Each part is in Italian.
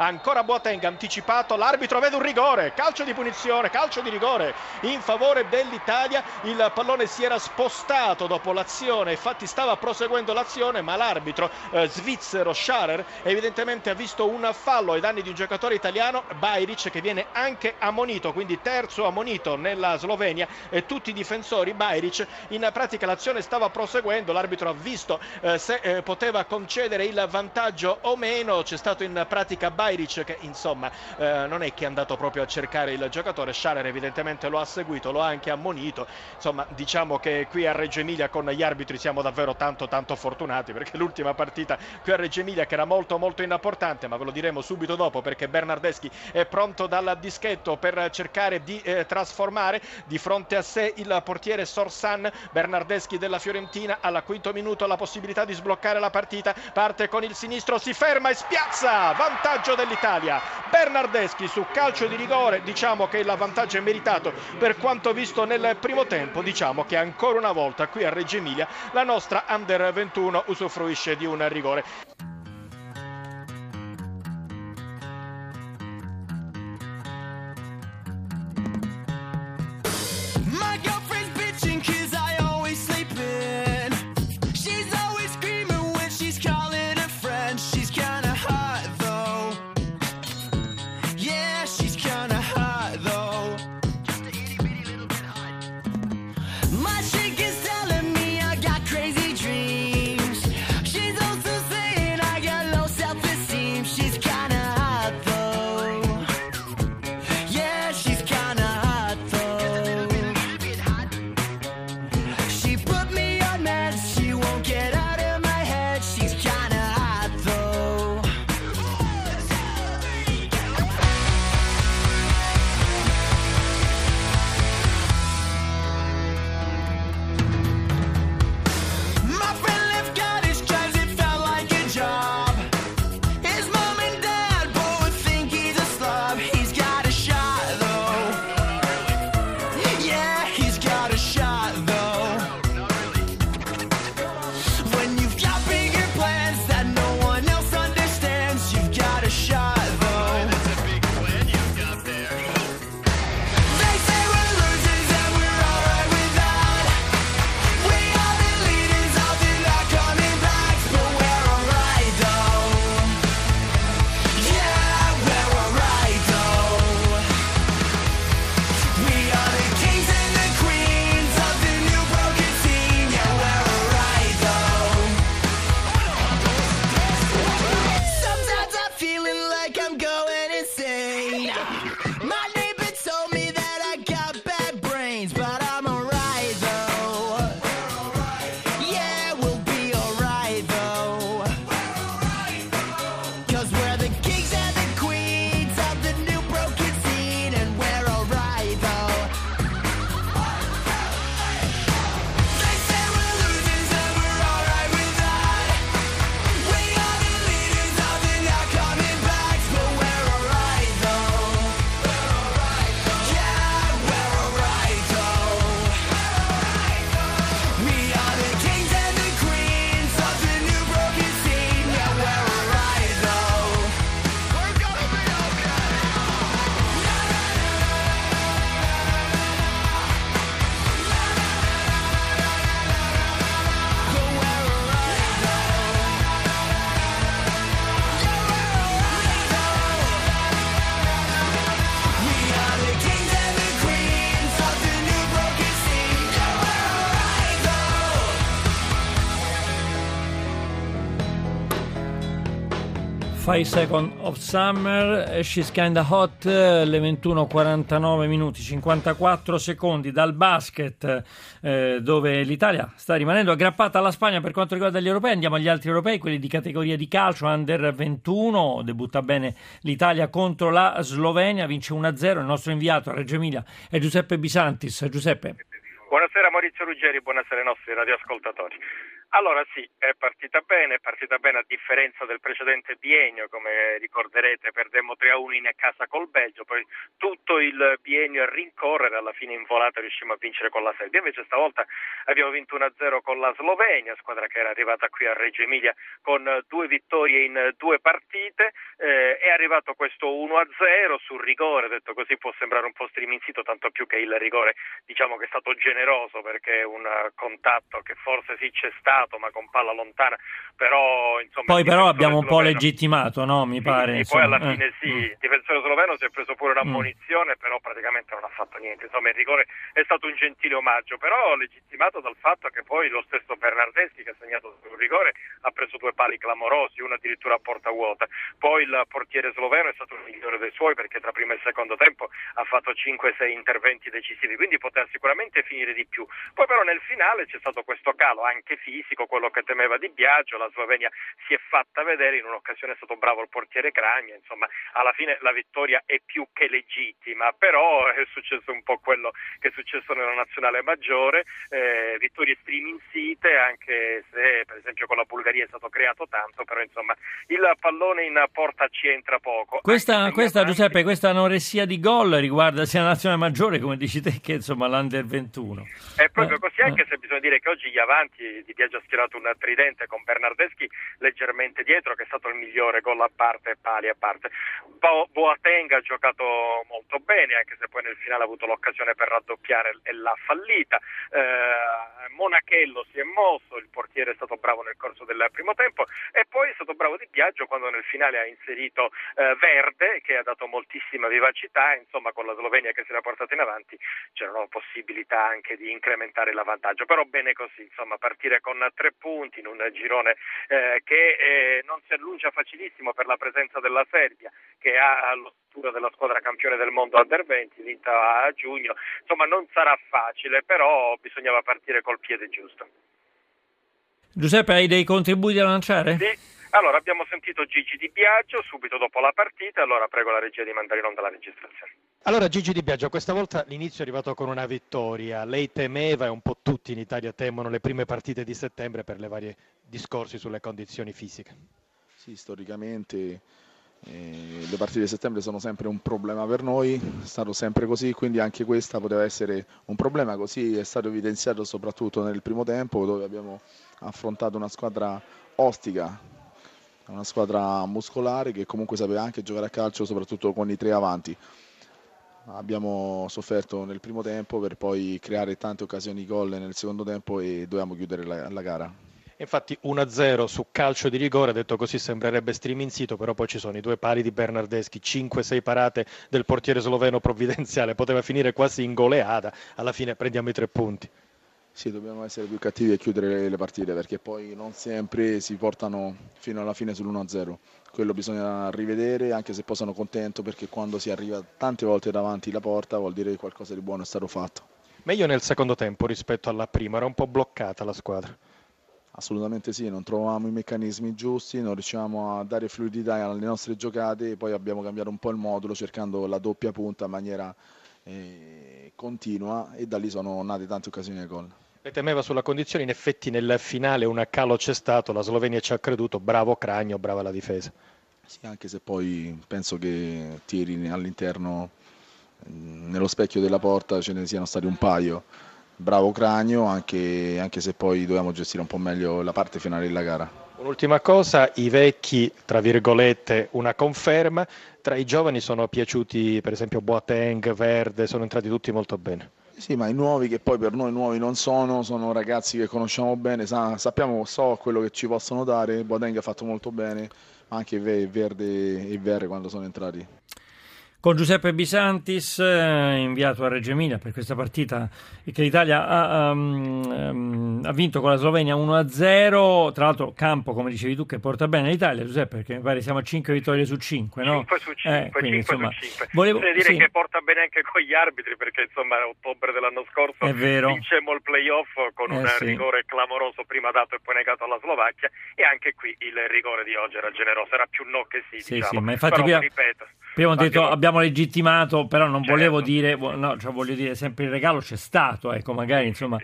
ancora Boateng anticipato, l'arbitro vede un rigore, calcio di punizione, calcio di rigore in favore dell'Italia, il pallone si era spostato dopo l'azione, infatti stava proseguendo l'azione, ma l'arbitro eh, svizzero Scharer evidentemente ha visto un fallo ai danni di un giocatore italiano, Bajric che viene anche ammonito, quindi terzo ammonito nella Slovenia e tutti i difensori Bajric, in pratica l'azione stava proseguendo, l'arbitro ha visto eh, se eh, poteva concedere il vantaggio o meno, c'è stato in pratica Bajric che insomma eh, non è che è andato proprio a cercare il giocatore, Schaller evidentemente lo ha seguito, lo ha anche ammonito, insomma diciamo che qui a Reggio Emilia con gli arbitri siamo davvero tanto tanto fortunati perché l'ultima partita qui a Reggio Emilia che era molto molto importante ma ve lo diremo subito dopo perché Bernardeschi è pronto dal dischetto per cercare di eh, trasformare di fronte a sé il portiere Sorsan Bernardeschi della Fiorentina. Alla quinto minuto la possibilità di sbloccare la partita. Parte con il sinistro si ferma e spiazza. Vantaggio dell'Italia. Bernardeschi su calcio di rigore, diciamo che il vantaggio è meritato per quanto visto nel primo tempo, diciamo che ancora una volta qui a Reggio Emilia la nostra Under 21 usufruisce di un rigore. Five Second of Summer, She's Kinda Hot, le 21.49 minuti 54 secondi dal basket eh, dove l'Italia sta rimanendo aggrappata alla Spagna per quanto riguarda gli europei. Andiamo agli altri europei, quelli di categoria di calcio, Under 21, debutta bene l'Italia contro la Slovenia, vince 1-0, il nostro inviato a Reggio Emilia è Giuseppe Bisantis. Giuseppe. Buonasera Maurizio Ruggeri, buonasera ai nostri radioascoltatori. Allora sì, è partita bene, è partita bene a differenza del precedente biennio, come ricorderete perdemmo 3-1 in casa col Belgio, poi tutto il biennio a rincorrere, alla fine in volata riuscimmo a vincere con la Serbia, invece stavolta abbiamo vinto 1-0 con la Slovenia, squadra che era arrivata qui a Reggio Emilia con due vittorie in due partite, eh, è arrivato questo 1-0 sul rigore, detto così può sembrare un po' striminzito, tanto più che il rigore diciamo che è stato generoso perché è un contatto che forse sì c'è stato, toccato ma con palla lontana però insomma poi però abbiamo un po' legittimato no mi sì, pare poi alla fine eh. sì il difensore sloveno si è preso pure una mm. però praticamente non ha fatto niente insomma il rigore è stato un gentile omaggio però legittimato dal fatto che poi lo stesso Bernardeschi che ha segnato sul rigore ha preso due pali clamorosi uno addirittura a porta vuota poi il portiere sloveno è stato il migliore dei suoi perché tra primo e secondo tempo ha fatto 5-6 interventi decisivi quindi poteva sicuramente finire di più poi però nel finale c'è stato questo calo anche fisico fisico, quello che temeva di Biagio, la Slovenia si è fatta vedere, in un'occasione è stato bravo il portiere Cragna, insomma alla fine la vittoria è più che legittima, però è successo un po' quello che è successo nella nazionale maggiore, eh, vittorie striminzite, anche se per esempio con la Bulgaria è stato creato tanto, però insomma il pallone in porta ci entra poco. Questa, questa Giuseppe, questa anoressia di gol riguarda sia la nazionale maggiore, come dici te, che insomma l'Under 21. È proprio eh, così, anche eh. se bisogna dire che oggi gli avanti di Biagio ha schierato un tridente con Bernardeschi leggermente dietro, che è stato il migliore gol a parte pali a parte. Bo- Boateng ha giocato molto bene, anche se poi nel finale ha avuto l'occasione per raddoppiare e l'ha fallita. Eh, Monachello si è mosso, il portiere è stato bravo nel corso del primo tempo e poi è stato bravo di Biagio quando nel finale ha inserito eh, Verde, che ha dato moltissima vivacità, insomma con la Slovenia che si era portata in avanti c'erano possibilità anche di incrementare l'avvantaggio, però bene così, insomma partire con tre punti in un girone eh, che eh, non si annuncia facilissimo per la presenza della Serbia, che ha l'ostura della squadra campione del mondo Under 20, vinta a giugno. Insomma, non sarà facile, però bisognava partire col piede giusto. Giuseppe, hai dei contributi da lanciare? Sì. Allora, abbiamo sentito Gigi Di Biagio subito dopo la partita, allora prego la regia di mandare in onda la registrazione. Allora Gigi Di Biagio, questa volta l'inizio è arrivato con una vittoria. Lei temeva e un po' tutti in Italia temono le prime partite di settembre per le varie discorsi sulle condizioni fisiche. Sì, storicamente eh, le partite di settembre sono sempre un problema per noi, è stato sempre così, quindi anche questa poteva essere un problema, così è stato evidenziato soprattutto nel primo tempo dove abbiamo affrontato una squadra ostica una squadra muscolare che comunque sapeva anche giocare a calcio, soprattutto con i tre avanti. Abbiamo sofferto nel primo tempo per poi creare tante occasioni gol nel secondo tempo e dovevamo chiudere la, la gara. Infatti 1-0 su calcio di rigore, detto così sembrerebbe striminzito, però poi ci sono i due pali di Bernardeschi, 5-6 parate del portiere sloveno provvidenziale, poteva finire quasi in goleada, alla fine prendiamo i tre punti. Sì, dobbiamo essere più cattivi e chiudere le partite perché poi non sempre si portano fino alla fine sull'1-0. Quello bisogna rivedere anche se poi sono contento perché quando si arriva tante volte davanti la porta vuol dire che qualcosa di buono è stato fatto. Meglio nel secondo tempo rispetto alla prima, era un po' bloccata la squadra. Assolutamente sì, non trovavamo i meccanismi giusti, non riuscivamo a dare fluidità alle nostre giocate e poi abbiamo cambiato un po' il modulo cercando la doppia punta in maniera eh, continua e da lì sono nate tante occasioni di gol. Le temeva sulla condizione, in effetti nel finale un calo c'è stato, la Slovenia ci ha creduto, bravo Cragno, brava la difesa. Sì, anche se poi penso che tiri all'interno, mm, nello specchio della porta ce ne siano stati un paio. Bravo Cragno, anche, anche se poi dovevamo gestire un po' meglio la parte finale della gara. Un'ultima cosa, i vecchi, tra virgolette, una conferma, tra i giovani sono piaciuti per esempio Boateng, Verde, sono entrati tutti molto bene. Sì, ma i nuovi che poi per noi nuovi non sono, sono ragazzi che conosciamo bene, sa, sappiamo, so quello che ci possono dare, Boateng ha fatto molto bene, anche Verde e Verre quando sono entrati con Giuseppe Bisantis, eh, inviato a Reggio Emilia per questa partita che l'Italia ha, um, ha, vinto con la Slovenia 1-0, tra l'altro campo come dicevi tu che porta bene l'Italia Giuseppe perché mi pare siamo a 5 vittorie su 5 no? 5 su 5, eh, quindi, 5 insomma, su 5. Volevo dire sì. che porta bene anche con gli arbitri perché insomma a ottobre dell'anno scorso vincemmo il playoff con eh, un sì. rigore clamoroso prima dato e poi negato alla Slovacchia e anche qui il rigore di oggi era generoso era più no che sì, sì, diciamo. sì ma infatti Però, prima, ripeto, prima ho detto abbiamo abbiamo legittimato, però non Certo. volevo dire, no, cioè voglio dire, sempre il regalo c'è stato, ecco, magari insomma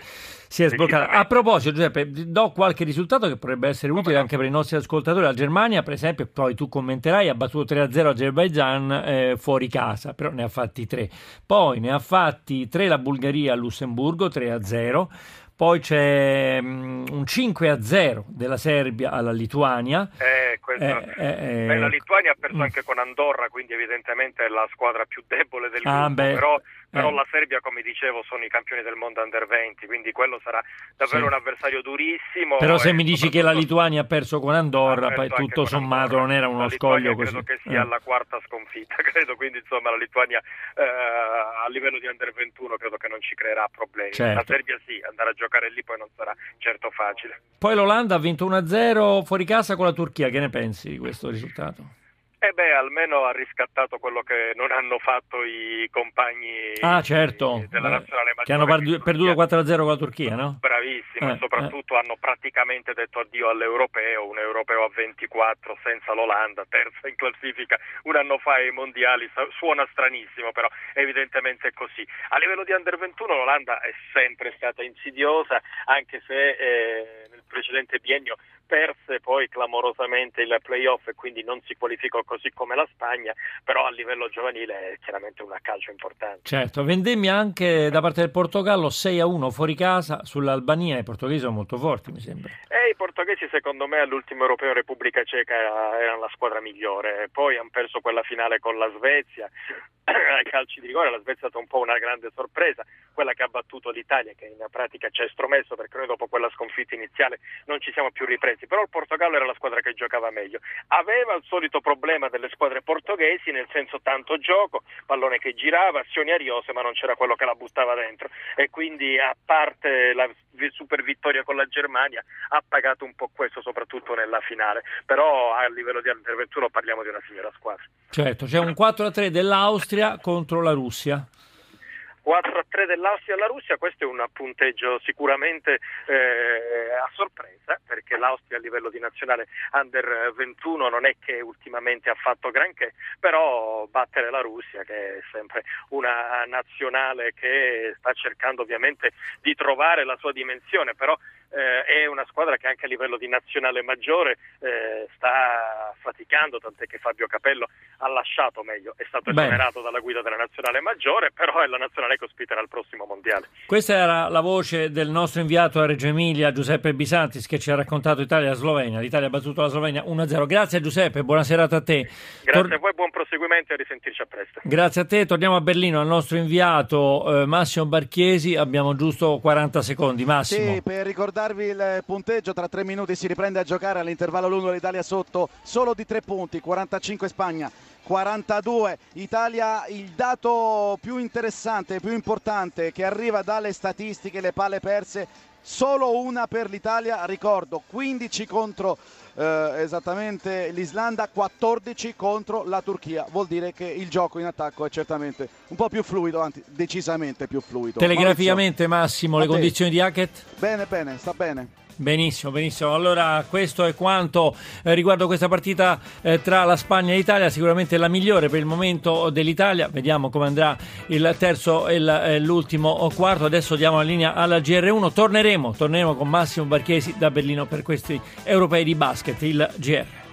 si è sbloccato. A proposito, Giuseppe, do qualche risultato che potrebbe essere utile anche per i nostri ascoltatori. La Germania, per esempio, poi tu commenterai, ha battuto 3-0 Azerbaijan eh, fuori casa, però ne ha fatti 3. Poi ne ha fatti 3 la Bulgaria a Lussemburgo, 3-0. Poi c'è mm, un 5-0 della Serbia alla Lituania. Eh, Eh, eh, Beh, la eh, Lituania ha perso mm. anche con Andorra, quindi evidentemente è la squadra più debole del Ah, gruppo, beh, però, però eh. la Serbia, come dicevo, sono i campioni del mondo under 20, quindi quello sarà davvero Sì. un avversario durissimo. Però se mi dici che la Lituania ha perso con Andorra, perso tutto sommato Andorra. non era uno La Lituania scoglio così. Credo che sia Eh. la quarta sconfitta, credo, quindi insomma la Lituania eh, a livello di under 21 credo che non ci creerà problemi. Certo. La Serbia sì, andare a giocare lì poi non sarà certo facile. Poi l'Olanda ha vinto 1-0 fuori casa con la Turchia. Che ne pensi di questo risultato? E beh, almeno ha riscattato quello che non hanno fatto i compagni Ah, certo, della eh, nazionale maggiore. che hanno perdu- perduto Turchia- 4-0 con la Turchia, no? Bravissimo, Eh, e soprattutto hanno praticamente detto addio all'europeo, un europeo a 24 senza l'Olanda, terza in classifica un anno fa ai mondiali, suona stranissimo però evidentemente è così. A livello di under 21 l'Olanda è sempre stata insidiosa, anche se eh, nel precedente biennio perse poi clamorosamente il playoff e quindi non si qualificò così come la Spagna, però a livello giovanile è chiaramente una calcio importante. Certo, vendemmia anche da parte del Portogallo 6-1 fuori casa sull'Albania. I portoghesi sono molto forti, mi sembra. E i portoghesi secondo me all'ultimo europeo Repubblica Ceca erano la squadra migliore, poi hanno perso quella finale con la Svezia ai calci di rigore, la Svezia è stata un po' una grande sorpresa, quella che ha battuto l'Italia che in pratica ci ha estromesso perché noi dopo quella sconfitta iniziale non ci siamo più ripresi, però il Portogallo era la squadra che giocava meglio, aveva il solito problema delle squadre portoghesi nel senso tanto gioco, pallone che girava, azioni ariose ma non c'era quello che la buttava dentro e quindi a parte la super vittoria con la Germania ha pagato un po' questo soprattutto nella finale, però a livello di 21 parliamo di una signora squadra. Certo, c'è un 4-3 dell'Austria contro la Russia. 4 a 3 dell'Austria alla Russia, questo è un punteggio sicuramente eh, a sorpresa perché l'Austria a livello di nazionale under 21 non è che ultimamente ha fatto granché, però battere la Russia che è sempre una nazionale che sta cercando ovviamente di trovare la sua dimensione, però eh, è una squadra che anche a livello di nazionale maggiore eh, sta faticando, tant'è che Fabio Capello ha lasciato meglio, è stato esonerato dalla guida della nazionale maggiore, però è la nazionale che ospiterà il prossimo mondiale. Questa era la voce del nostro inviato a Reggio Emilia, Giuseppe Bisantis, che ci ha raccontato Italia-Slovenia. L'Italia ha battuto la Slovenia 1-0. Grazie Giuseppe, buona serata a te. Grazie Tor- a voi, buon proseguimento e a risentirci a presto. Grazie a te, torniamo a Berlino al nostro inviato eh, Massimo Barchiesi, abbiamo giusto 40 secondi. Massimo. Sì, per ricordarvi il punteggio, tra tre minuti si riprende a giocare all'intervallo lungo l'Italia sotto solo di tre punti, 45 Spagna. 42 Italia, il dato più interessante, più importante che arriva dalle statistiche, le palle perse, solo una per l'Italia, ricordo 15 contro eh, esattamente l'Islanda, 14 contro la Turchia, vuol dire che il gioco in attacco è certamente un po' più fluido, anzi decisamente più fluido. Telegraficamente Massimo, le condizioni di Hackett? Maurizio. Bene, bene, sta bene. Benissimo, benissimo. Allora, questo è quanto eh, riguardo questa partita eh, tra la Spagna e l'Italia, sicuramente la migliore per il momento dell'Italia. Vediamo come andrà il terzo e eh, l'ultimo quarto. Adesso diamo la linea alla GR1. Torneremo, torneremo con Massimo Barchesi da Berlino per questi europei di basket, il GR.